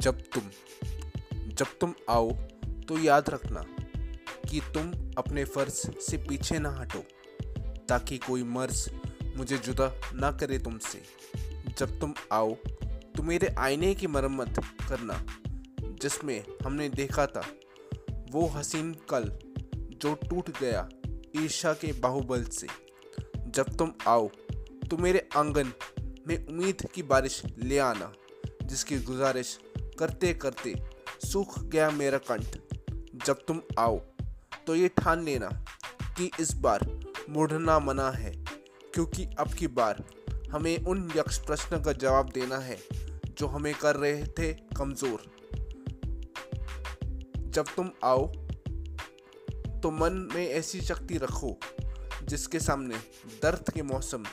जब तुम जब तुम आओ तो याद रखना कि तुम अपने फ़र्ज़ से पीछे ना हटो, ताकि कोई मर्ज मुझे जुदा ना करे तुमसे। जब तुम आओ तो मेरे आईने की मरम्मत करना, जिसमें हमने देखा था, वो हसीन कल जो टूट गया ईर्षा के बाहुबल से। जब तुम आओ तो मेरे आँगन में उम्मीद की बारिश ले आना, जिसकी गुजारिश करते करते सूख गया मेरा कंठ। जब तुम आओ तो ये ठान लेना कि इस बार मुड़ना मना है, क्योंकि अब की बार हमें उन यक्ष प्रश्न का जवाब देना है, जो हमें कर रहे थे कमज़ोर। जब तुम आओ तो मन में ऐसी शक्ति रखो, जिसके सामने दर्द के मौसम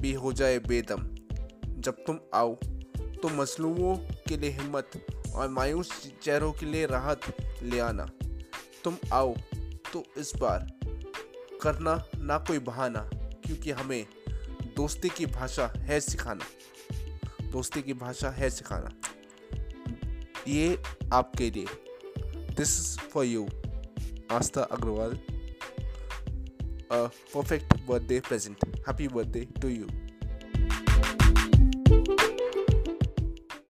भी हो जाए बेदम। जब तुम आओ तो मसलुओं के लिए हिम्मत और मायूस चेहरों के लिए राहत ले आना। तुम आओ तो इस बार करना ना कोई बहाना, क्योंकि हमें दोस्ती की भाषा है सिखाना। दोस्ती की भाषा है सिखाना। ये आपके लिए। This is for you Aastha Agarwal. A perfect birthday present. Happy birthday to